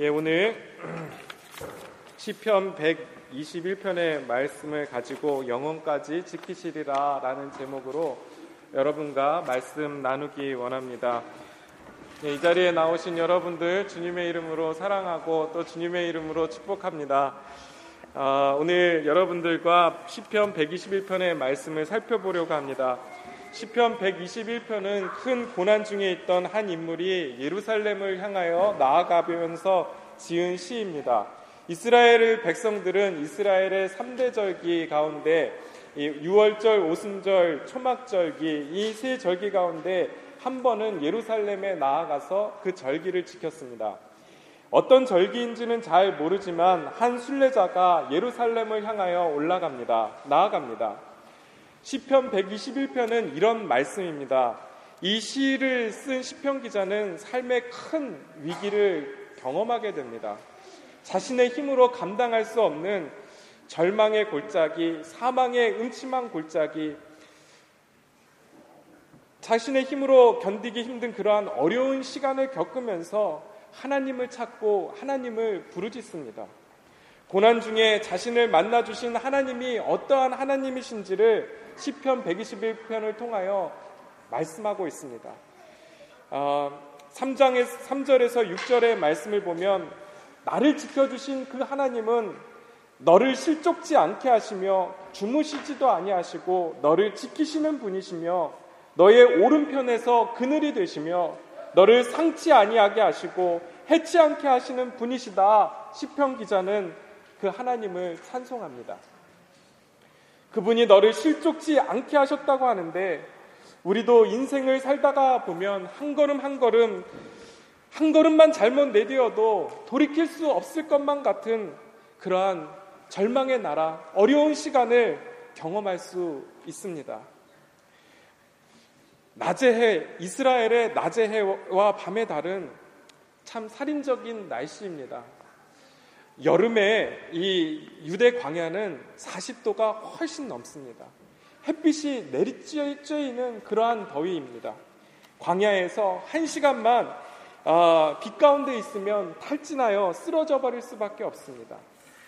예, 오늘 시편 121편의 말씀을 가지고 영혼까지 지키시리라라는 제목으로 여러분과 말씀 나누기 원합니다. 예, 이 자리에 나오신 여러분들 주님의 이름으로 사랑하고 또 주님의 이름으로 축복합니다. 아, 오늘 여러분들과 시편 121편의 말씀을 살펴보려고 합니다. 시편 121편은 큰 고난 중에 있던 한 인물이 예루살렘을 향하여 나아가면서 지은 시입니다. 이스라엘 백성들은 이스라엘의 3대 절기 가운데 6월절, 오순절, 초막절기 이 세 절기 가운데 한 번은 예루살렘에 나아가서 그 절기를 지켰습니다. 어떤 절기인지는 잘 모르지만 한 순례자가 예루살렘을 향하여 올라갑니다. 나아갑니다. 시편 121편은 이런 말씀입니다. 이 시를 쓴 시편 기자는 삶의 큰 위기를 경험하게 됩니다. 자신의 힘으로 감당할 수 없는 절망의 골짜기, 사망의 음침한 골짜기, 자신의 힘으로 견디기 힘든 그러한 어려운 시간을 겪으면서 하나님을 찾고 하나님을 부르짖습니다. 고난 중에 자신을 만나 주신 하나님이 어떠한 하나님이신지를 시편 121편을 통하여 말씀하고 있습니다. 어, 3장의 3절에서 6절의 말씀을 보면 나를 지켜주신 그 하나님은 너를 실족지 않게 하시며 주무시지도 아니하시고 너를 지키시는 분이시며 너의 오른편에서 그늘이 되시며 너를 상치 아니하게 하시고 해치 않게 하시는 분이시다. 시편 기자는 그 하나님을 찬송합니다. 그분이 너를 실족지 않게 하셨다고 하는데 우리도 인생을 살다가 보면 한 걸음 한 걸음 한 걸음만 잘못 내디어도 돌이킬 수 없을 것만 같은 그러한 절망의 나라, 어려운 시간을 경험할 수 있습니다. 낮의 해, 이스라엘의 낮의 해와 밤의 달은 참 살인적인 날씨입니다. 여름에 이 유대 광야는 40도가 훨씬 넘습니다. 햇빛이 내리쬐이는 그러한 더위입니다. 광야에서 한 시간만 어, 빛 가운데 있으면 탈진하여 쓰러져 버릴 수밖에 없습니다.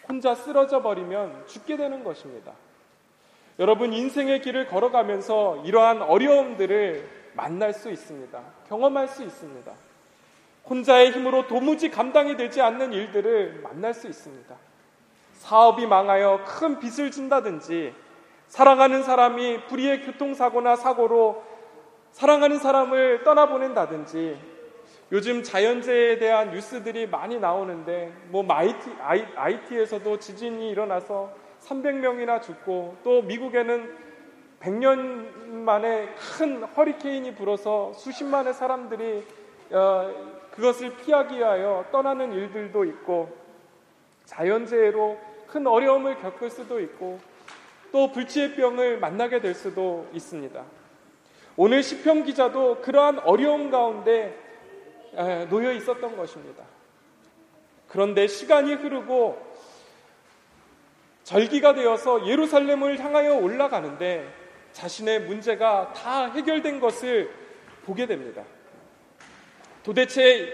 혼자 쓰러져 버리면 죽게 되는 것입니다. 여러분 인생의 길을 걸어가면서 이러한 어려움들을 만날 수 있습니다. 경험할 수 있습니다. 혼자의 힘으로 도무지 감당이 되지 않는 일들을 만날 수 있습니다. 사업이 망하여 큰 빚을 진다든지 사랑하는 사람이 불의의 교통사고나 사고로 사랑하는 사람을 떠나보낸다든지 요즘 자연재해에 대한 뉴스들이 많이 나오는데 뭐 IT, IT에서도 지진이 일어나서 300명이나 죽고 또 미국에는 100년 만에 큰 허리케인이 불어서 수십만의 사람들이 어, 그것을 피하기 위하여 떠나는 일들도 있고 자연재해로 큰 어려움을 겪을 수도 있고 또 불치의 병을 만나게 될 수도 있습니다. 오늘 시편 기자도 그러한 어려움 가운데 놓여 있었던 것입니다. 그런데 시간이 흐르고 절기가 되어서 예루살렘을 향하여 올라가는데 자신의 문제가 다 해결된 것을 보게 됩니다. 도대체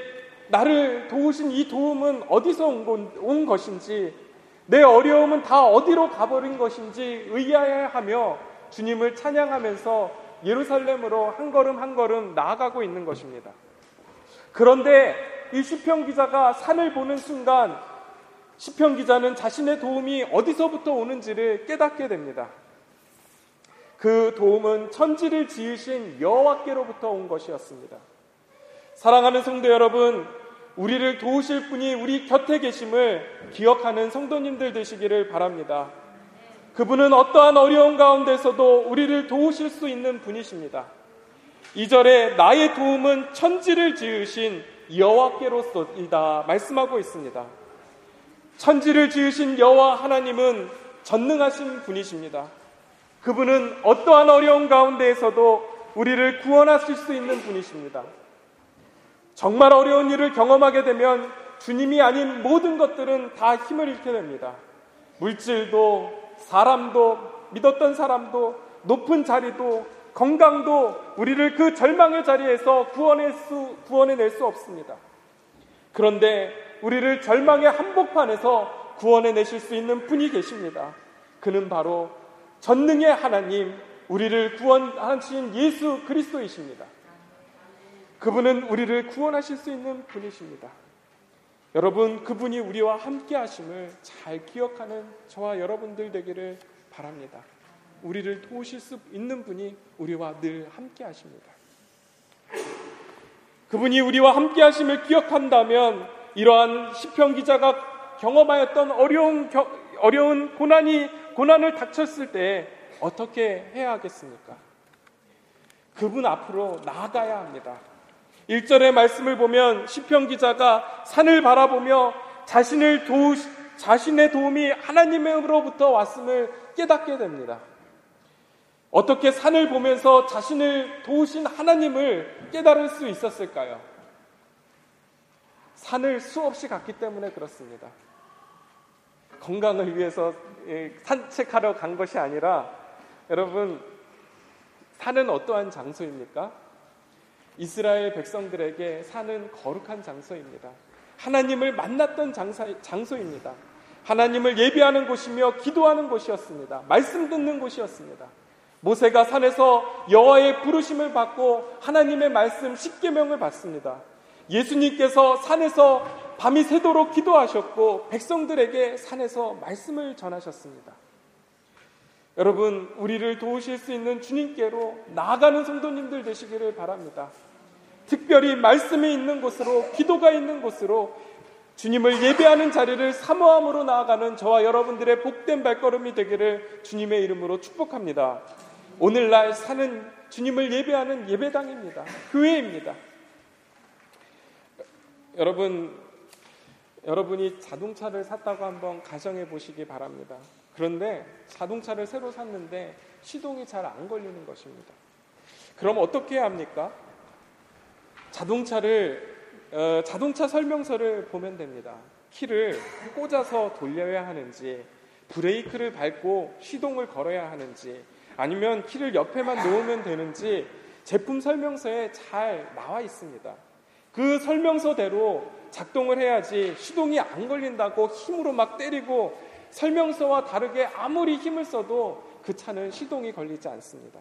나를 도우신 이 도움은 어디서 온, 것인지 내 어려움은 다 어디로 가버린 것인지 의아해하며 주님을 찬양하면서 예루살렘으로 한 걸음 한 걸음 나아가고 있는 것입니다. 그런데 이 시편 기자가 산을 보는 순간 시편 기자는 자신의 도움이 어디서부터 오는지를 깨닫게 됩니다. 그 도움은 천지를 지으신 여호와께로부터 온 것이었습니다. 사랑하는 성도 여러분, 우리를 도우실 분이 우리 곁에 계심을 기억하는 성도님들 되시기를 바랍니다. 그분은 어떠한 어려운 가운데서도 우리를 도우실 수 있는 분이십니다. 이절에 나의 도움은 천지를 지으신 여호와께로서이다 말씀하고 있습니다. 천지를 지으신 여호와 하나님은 전능하신 분이십니다. 그분은 어떠한 어려운 가운데에서도 우리를 구원하실 수 있는 분이십니다. 정말 어려운 일을 경험하게 되면 주님이 아닌 모든 것들은 다 힘을 잃게 됩니다. 물질도, 사람도, 믿었던 사람도, 높은 자리도, 건강도 우리를 그 절망의 자리에서 구원해 수, 구원해낼 수 없습니다. 그런데 우리를 절망의 한복판에서 구원해 내실 수 있는 분이 계십니다. 그는 바로 전능의 하나님, 우리를 구원하신 예수 그리스도이십니다. 그분은 우리를 구원하실 수 있는 분이십니다. 여러분, 그분이 우리와 함께 하심을 잘 기억하는 저와 여러분들 되기를 바랍니다. 우리를 도우실 수 있는 분이 우리와 늘 함께 하십니다. 그분이 우리와 함께 하심을 기억한다면 이러한 시편 기자가 경험하였던 어려운 어려운 고난이 고난을 닥쳤을 때 어떻게 해야 하겠습니까? 그분 앞으로 나아가야 합니다. 1절의 말씀을 보면 시편 기자가 산을 바라보며 자신을 도우 자신의 도움이 하나님으로부터 왔음을 깨닫게 됩니다. 어떻게 산을 보면서 자신을 도우신 하나님을 깨달을 수 있었을까요? 산을 수없이 갔기 때문에 그렇습니다. 건강을 위해서 산책하러 간 것이 아니라 여러분 산은 어떠한 장소입니까? 이스라엘 백성들에게 산은 거룩한 장소입니다. 하나님을 만났던 장사, 장소입니다. 하나님을 예배하는 곳이며 기도하는 곳이었습니다. 말씀 듣는 곳이었습니다. 모세가 산에서 여호와의 부르심을 받고 하나님의 말씀 십계명을 받습니다. 예수님께서 산에서 밤이 새도록 기도하셨고 백성들에게 산에서 말씀을 전하셨습니다. 여러분, 우리를 도우실 수 있는 주님께로 나아가는 성도님들 되시기를 바랍니다. 특별히 말씀이 있는 곳으로, 기도가 있는 곳으로 주님을 예배하는 자리를 사모함으로 나아가는 저와 여러분들의 복된 발걸음이 되기를 주님의 이름으로 축복합니다. 오늘날 사는 주님을 예배하는 예배당입니다. 교회입니다. 여러분, 여러분이 자동차를 샀다고 한번 가정해 보시기 바랍니다. 그런데 자동차를 새로 샀는데 시동이 잘 안 걸리는 것입니다. 그럼 어떻게 해야 합니까? 자동차를 어, 자동차 설명서를 보면 됩니다. 키를 꽂아서 돌려야 하는지, 브레이크를 밟고 시동을 걸어야 하는지, 아니면 키를 옆에만 놓으면 되는지 제품 설명서에 잘 나와 있습니다. 그 설명서대로 작동을 해야지 시동이 안 걸린다고 힘으로 막 때리고 설명서와 다르게 아무리 힘을 써도 그 차는 시동이 걸리지 않습니다.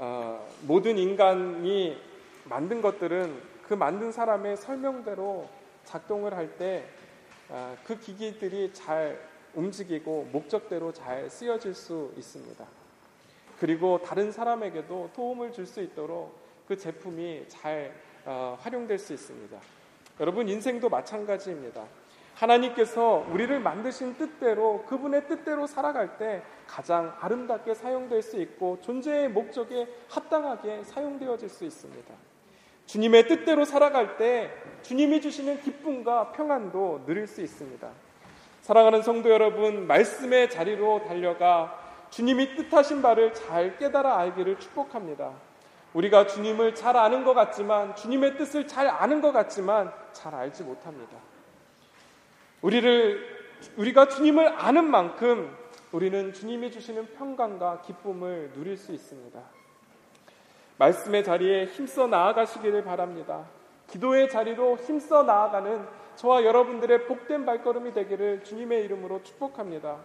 어, 모든 인간이 만든 것들은 그 만든 사람의 설명대로 작동을 할 때그 어, 기기들이 잘 움직이고 목적대로 잘 쓰여질 수 있습니다. 그리고 다른 사람에게도 도움을 줄 수 있도록 그 제품이 잘 어, 활용될 수 있습니다. 여러분 인생도 마찬가지입니다. 하나님께서 우리를 만드신 뜻대로 그분의 뜻대로 살아갈 때 가장 아름답게 사용될 수 있고 존재의 목적에 합당하게 사용되어질 수 있습니다. 주님의 뜻대로 살아갈 때 주님이 주시는 기쁨과 평안도 누릴 수 있습니다. 사랑하는 성도 여러분, 말씀의 자리로 달려가 주님이 뜻하신 바를 잘 깨달아 알기를 축복합니다. 우리가 주님을 잘 아는 것 같지만, 주님의 뜻을 잘 아는 것 같지만, 잘 알지 못합니다. 우리를, 우리가 주님을 아는 만큼 우리는 주님이 주시는 평강과 기쁨을 누릴 수 있습니다. 말씀의 자리에 힘써 나아가시기를 바랍니다. 기도의 자리로 힘써 나아가는 저와 여러분들의 복된 발걸음이 되기를 주님의 이름으로 축복합니다.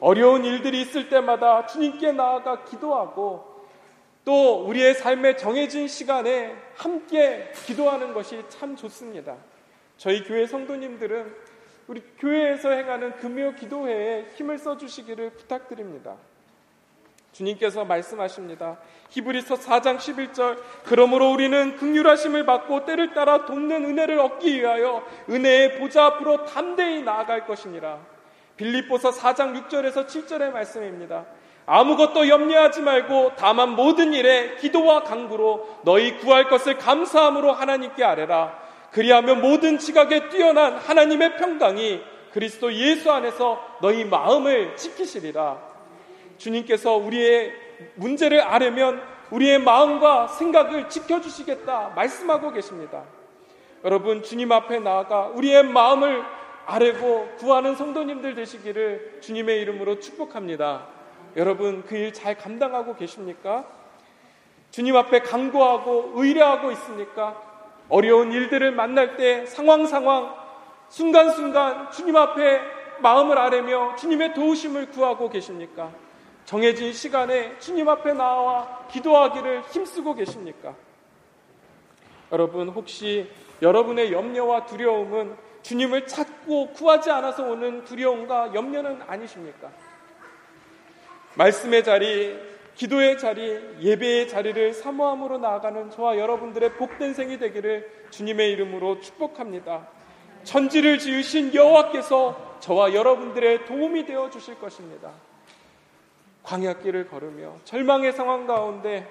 어려운 일들이 있을 때마다 주님께 나아가 기도하고 또 우리의 삶에 정해진 시간에 함께 기도하는 것이 참 좋습니다. 저희 교회 성도님들은 우리 교회에서 행하는 금요 기도회에 힘을 써주시기를 부탁드립니다. 주님께서 말씀하십니다. 히브리서 4장 11절 그러므로 우리는 극률하심을 받고 때를 따라 돕는 은혜를 얻기 위하여 은혜의 보좌 앞으로 담대히 나아갈 것이니라. 빌립보서 4장 6절에서 7절의 말씀입니다. 아무것도 염려하지 말고 다만 모든 일에 기도와 간구로 너희 구할 것을 감사함으로 하나님께 아뢰라. 그리하면 모든 지각에 뛰어난 하나님의 평강이 그리스도 예수 안에서 너희 마음을 지키시리라. 주님께서 우리의 문제를 아려면 우리의 마음과 생각을 지켜주시겠다 말씀하고 계십니다. 여러분, 주님 앞에 나아가 우리의 마음을 아뢰고 구하는 성도님들 되시기를 주님의 이름으로 축복합니다. 여러분, 그 일 잘 감당하고 계십니까? 주님 앞에 간구하고 의뢰하고 있습니까? 어려운 일들을 만날 때 상황 상황 순간순간 주님 앞에 마음을 아뢰며 주님의 도우심을 구하고 계십니까? 정해진 시간에 주님 앞에 나와 기도하기를 힘쓰고 계십니까? 여러분 혹시 여러분의 염려와 두려움은 주님을 찾고 구하지 않아서 오는 두려움과 염려는 아니십니까? 말씀의 자리, 기도의 자리, 예배의 자리를 사모함으로 나아가는 저와 여러분들의 복된 생이 되기를 주님의 이름으로 축복합니다. 천지를 지으신 여호와께서 저와 여러분들의 도움이 되어 주실 것입니다. 광야길을 걸으며 절망의 상황 가운데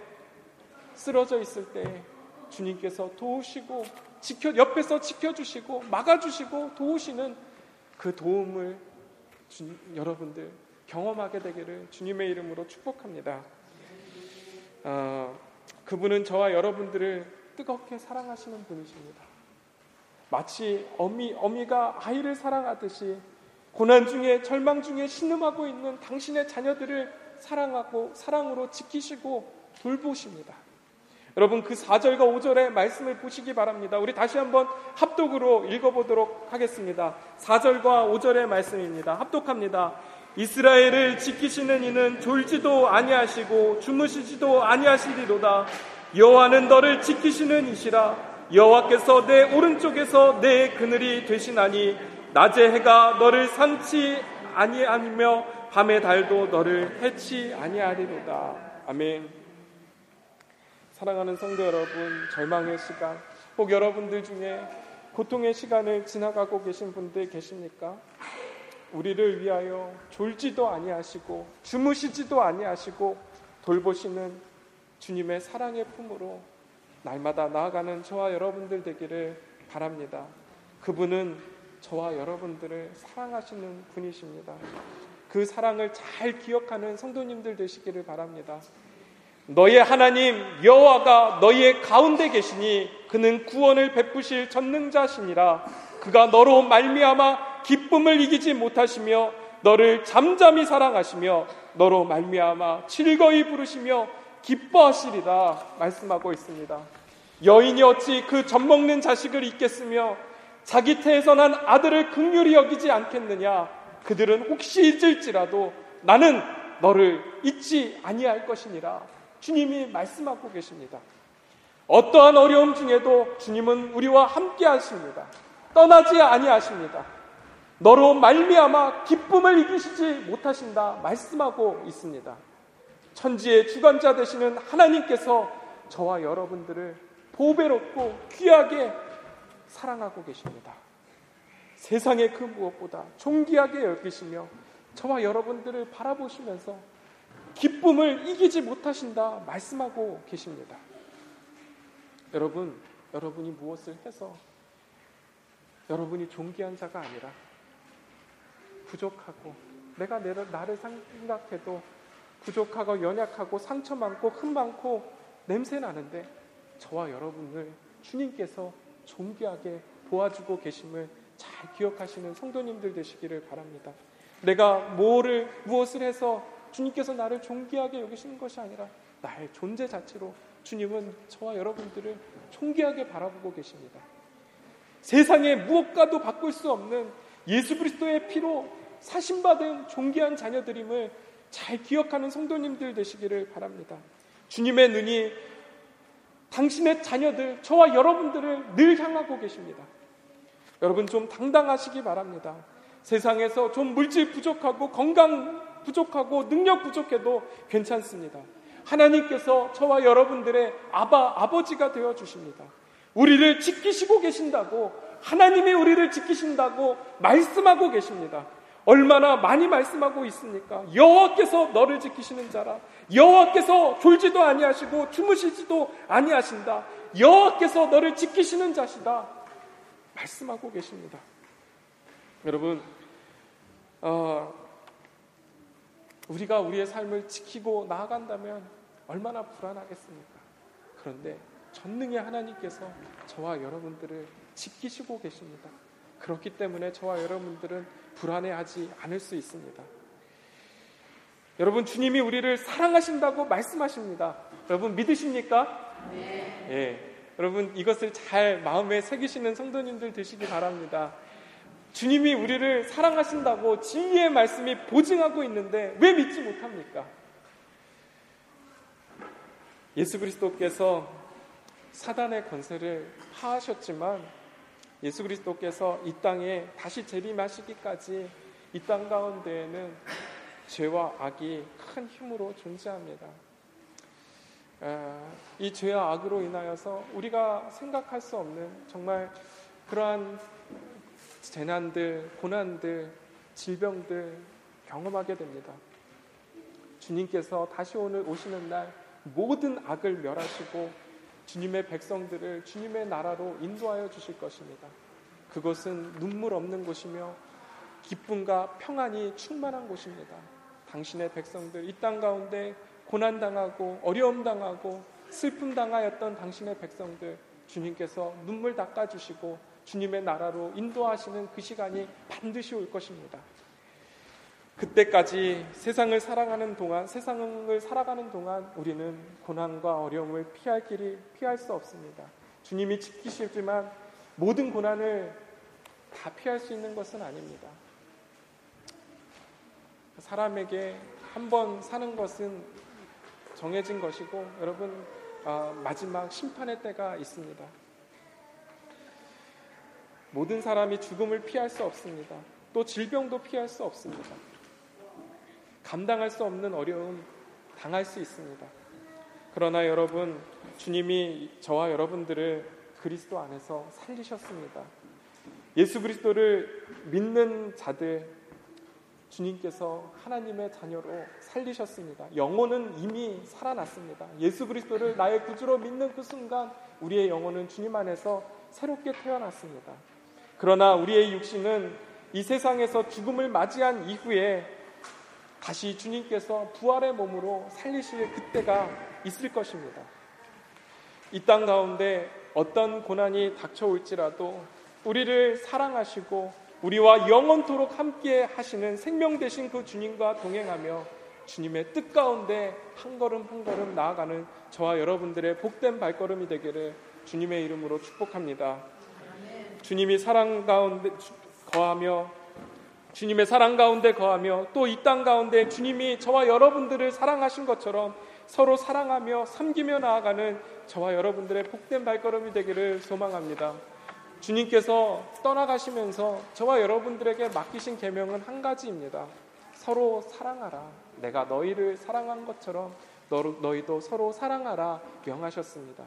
쓰러져 있을 때 주님께서 도우시고 지켜 옆에서 지켜주시고 막아주시고 도우시는 그 도움을 주, 여러분들 경험하게 되기를 주님의 이름으로 축복합니다. 어, 그분은 저와 여러분들을 뜨겁게 사랑하시는 분이십니다. 마치 어미 어미가 아이를 사랑하듯이 고난 중에 절망 중에 신음하고 있는 당신의 자녀들을 사랑하고 사랑으로 지키시고 돌보십니다. 여러분 그 4절과 5절의 말씀을 보시기 바랍니다. 우리 다시 한번 합독으로 읽어보도록 하겠습니다. 4절과 5절의 말씀입니다. 합독합니다. 이스라엘을 지키시는 이는 졸지도 아니하시고 주무시지도 아니하시리로다. 여호와는 너를 지키시는 이시라. 여호와께서 내 오른쪽에서 내 그늘이 되시나니 낮에 해가 너를 삼치 아니하며 밤의 달도 너를 해치 아니하리로다. 아멘. 사랑하는 성도 여러분, 절망의 시간, 혹 여러분들 중에 고통의 시간을 지나가고 계신 분들 계십니까? 우리를 위하여 졸지도 아니하시고 주무시지도 아니하시고 돌보시는 주님의 사랑의 품으로 날마다 나아가는 저와 여러분들 되기를 바랍니다. 그분은 저와 여러분들을 사랑하시는 분이십니다. 그 사랑을 잘 기억하는 성도님들 되시기를 바랍니다. 너의 하나님 여호와가 너희의 가운데 계시니 그는 구원을 베푸실 전능자시니라 그가 너로 말미암아 기쁨을 이기지 못하시며 너를 잠잠히 사랑하시며 너로 말미암아 즐거이 부르시며 기뻐하시리라 말씀하고 있습니다. 여인이 어찌 그 젖먹는 자식을 잊겠으며 자기 태에서 난 아들을 극률히 여기지 않겠느냐 그들은 혹시 잊을지라도 나는 너를 잊지 아니할 것이니라 주님이 말씀하고 계십니다. 어떠한 어려움 중에도 주님은 우리와 함께 하십니다. 떠나지 아니하십니다. 너로 말미암아 기쁨을 이기시지 못하신다 말씀하고 있습니다. 천지의 주관자 되시는 하나님께서 저와 여러분들을 보배롭고 귀하게 사랑하고 계십니다. 세상의 그 무엇보다 존귀하게 여기시며 저와 여러분들을 바라보시면서 기쁨을 이기지 못하신다 말씀하고 계십니다. 여러분, 여러분이 무엇을 해서 여러분이 존귀한 자가 아니라 부족하고 내가 나를 생각해도 부족하고 연약하고 상처 많고 흠 많고 냄새 나는데 저와 여러분을 주님께서 존귀하게 도와주고 계심을 잘 기억하시는 성도님들 되시기를 바랍니다. 내가 뭐를 무엇을 해서 주님께서 나를 존귀하게 여기시는 것이 아니라 나의 존재 자체로 주님은 저와 여러분들을 존귀하게 바라보고 계십니다. 세상에 무엇과도 바꿀 수 없는 예수 그리스도의 피로 사신받은 존귀한 자녀들임을 잘 기억하는 성도님들 되시기를 바랍니다. 주님의 눈이 당신의 자녀들, 저와 여러분들을 늘 향하고 계십니다. 여러분 좀 당당하시기 바랍니다. 세상에서 좀 물질 부족하고 건강 부족하고 능력 부족해도 괜찮습니다. 하나님께서 저와 여러분들의 아바, 아버지가 되어 주십니다. 우리를 지키시고 계신다고, 하나님이 우리를 지키신다고 말씀하고 계십니다. 얼마나 많이 말씀하고 있습니까? 여호와께서 너를 지키시는 자라. 여호와께서 졸지도 아니하시고 주무시지도 아니하신다. 여호와께서 너를 지키시는 자시다. 말씀하고 계십니다. 여러분, 어, 우리가 우리의 삶을 지키고 나아간다면 얼마나 불안하겠습니까? 그런데 전능의 하나님께서 저와 여러분들을 지키시고 계십니다. 그렇기 때문에 저와 여러분들은 불안해하지 않을 수 있습니다. 여러분 주님이 우리를 사랑하신다고 말씀하십니다. 여러분 믿으십니까? 네. 예. 여러분 이것을 잘 마음에 새기시는 성도님들 되시기 바랍니다. 주님이 우리를 사랑하신다고 진리의 말씀이 보증하고 있는데 왜 믿지 못합니까? 예수 그리스도께서 사단의 권세를 파하셨지만 예수 그리스도께서 이 땅에 다시 재림하시기까지 이 땅 가운데에는 죄와 악이 큰 힘으로 존재합니다. 아, 이 죄와 악으로 인하여서 우리가 생각할 수 없는 정말 그러한 재난들, 고난들, 질병들 경험하게 됩니다. 주님께서 다시 오늘 오시는 날 모든 악을 멸하시고 주님의 백성들을 주님의 나라로 인도하여 주실 것입니다. 그것은 눈물 없는 곳이며 기쁨과 평안이 충만한 곳입니다. 당신의 백성들 이 땅 가운데 고난 당하고 어려움 당하고 슬픔 당하였던 당신의 백성들 주님께서 눈물 닦아 주시고 주님의 나라로 인도하시는 그 시간이 반드시 올 것입니다. 그때까지 세상을 살아가는 동안 세상을 살아가는 동안 우리는 고난과 어려움을 피할 길이 피할 수 없습니다. 주님이 지키시지만 모든 고난을 다 피할 수 있는 것은 아닙니다. 사람에게 한 번 사는 것은 정해진 것이고 여러분 어, 마지막 심판의 때가 있습니다. 모든 사람이 죽음을 피할 수 없습니다. 또 질병도 피할 수 없습니다. 감당할 수 없는 어려움 당할 수 있습니다. 그러나 여러분, 주님이 저와 여러분들을 그리스도 안에서 살리셨습니다. 예수 그리스도를 믿는 자들, 주님께서 하나님의 자녀로 살리셨습니다. 영혼은 이미 살아났습니다. 예수 그리스도를 나의 구주로 믿는 그 순간 우리의 영혼은 주님 안에서 새롭게 태어났습니다. 그러나 우리의 육신은 이 세상에서 죽음을 맞이한 이후에 다시 주님께서 부활의 몸으로 살리실 그때가 있을 것입니다. 이 땅 가운데 어떤 고난이 닥쳐올지라도 우리를 사랑하시고 우리와 영원토록 함께 하시는 생명 되신 그 주님과 동행하며 주님의 뜻 가운데 한 걸음 한 걸음 나아가는 저와 여러분들의 복된 발걸음이 되기를 주님의 이름으로 축복합니다. 주님이 사랑 가운데 거하며 주님의 사랑 가운데 거하며 또 이 땅 가운데 주님이 저와 여러분들을 사랑하신 것처럼 서로 사랑하며 섬기며 나아가는 저와 여러분들의 복된 발걸음이 되기를 소망합니다. 주님께서 떠나가시면서 저와 여러분들에게 맡기신 계명은 한 가지입니다. 서로 사랑하라. 내가 너희를 사랑한 것처럼 너 희도 서로 사랑하라 명하셨습니다.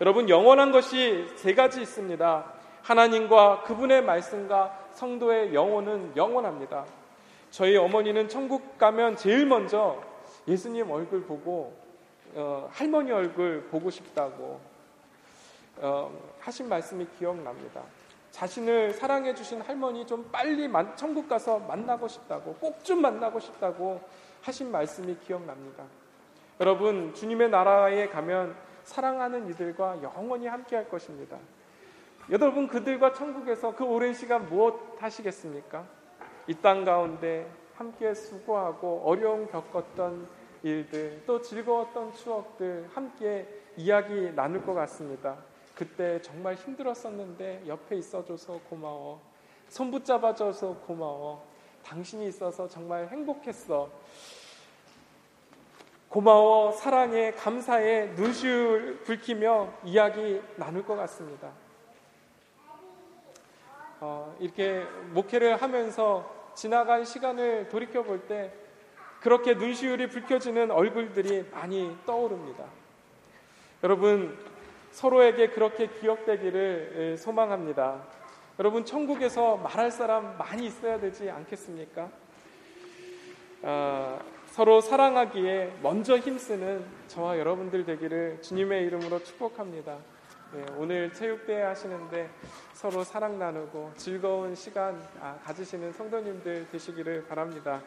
여러분 영원한 것이 세 가지 있습니다. 하나님과 그분의 말씀과 성도의 영혼은 영원합니다. 저희 어머니는 천국 가면 제일 먼저 예수님 얼굴 보고 어, 할머니 얼굴 보고 싶다고 어, 하신 말씀이 기억납니다. 자신을 사랑해 주신 할머니 좀 빨리 만, 천국 가서 만나고 싶다고 꼭 좀 만나고 싶다고 하신 말씀이 기억납니다. 여러분 주님의 나라에 가면 사랑하는 이들과 영원히 함께 할 것입니다. 여러분 그들과 천국에서 그 오랜 시간 무엇 하시겠습니까? 이 땅 가운데 함께 수고하고 어려움 겪었던 일들 또 즐거웠던 추억들 함께 이야기 나눌 것 같습니다. 그때 정말 힘들었었는데 옆에 있어줘서 고마워. 손 붙잡아줘서 고마워. 당신이 있어서 정말 행복했어. 고마워, 사랑해, 감사해, 눈시울 붉히며 이야기 나눌 것 같습니다. 어, 이렇게 목회를 하면서 지나간 시간을 돌이켜 볼 때 그렇게 눈시울이 붉혀지는 얼굴들이 많이 떠오릅니다. 여러분 서로에게 그렇게 기억되기를 소망합니다. 여러분 천국에서 말할 사람 많이 있어야 되지 않겠습니까? 어, 서로 사랑하기에 먼저 힘쓰는 저와 여러분들 되기를 주님의 이름으로 축복합니다. 네, 오늘 체육대회 하시는데 서로 사랑 나누고 즐거운 시간 아, 가지시는 성도님들 되시기를 바랍니다.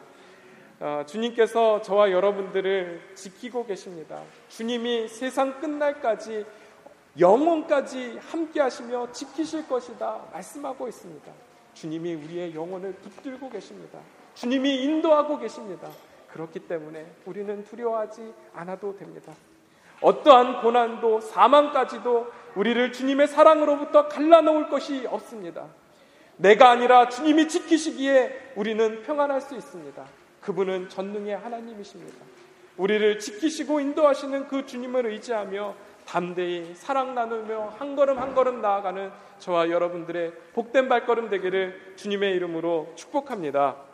어, 주님께서 저와 여러분들을 지키고 계십니다. 주님이 세상 끝날까지 영혼까지 함께 하시며 지키실 것이다 말씀하고 있습니다. 주님이 우리의 영혼을 붙들고 계십니다. 주님이 인도하고 계십니다. 그렇기 때문에 우리는 두려워하지 않아도 됩니다. 어떠한 고난도 사망까지도 우리를 주님의 사랑으로부터 갈라놓을 것이 없습니다. 내가 아니라 주님이 지키시기에 우리는 평안할 수 있습니다. 그분은 전능의 하나님이십니다. 우리를 지키시고 인도하시는 그 주님을 의지하며 담대히 사랑 나누며 한 걸음 한 걸음 나아가는 저와 여러분들의 복된 발걸음 되기를 주님의 이름으로 축복합니다.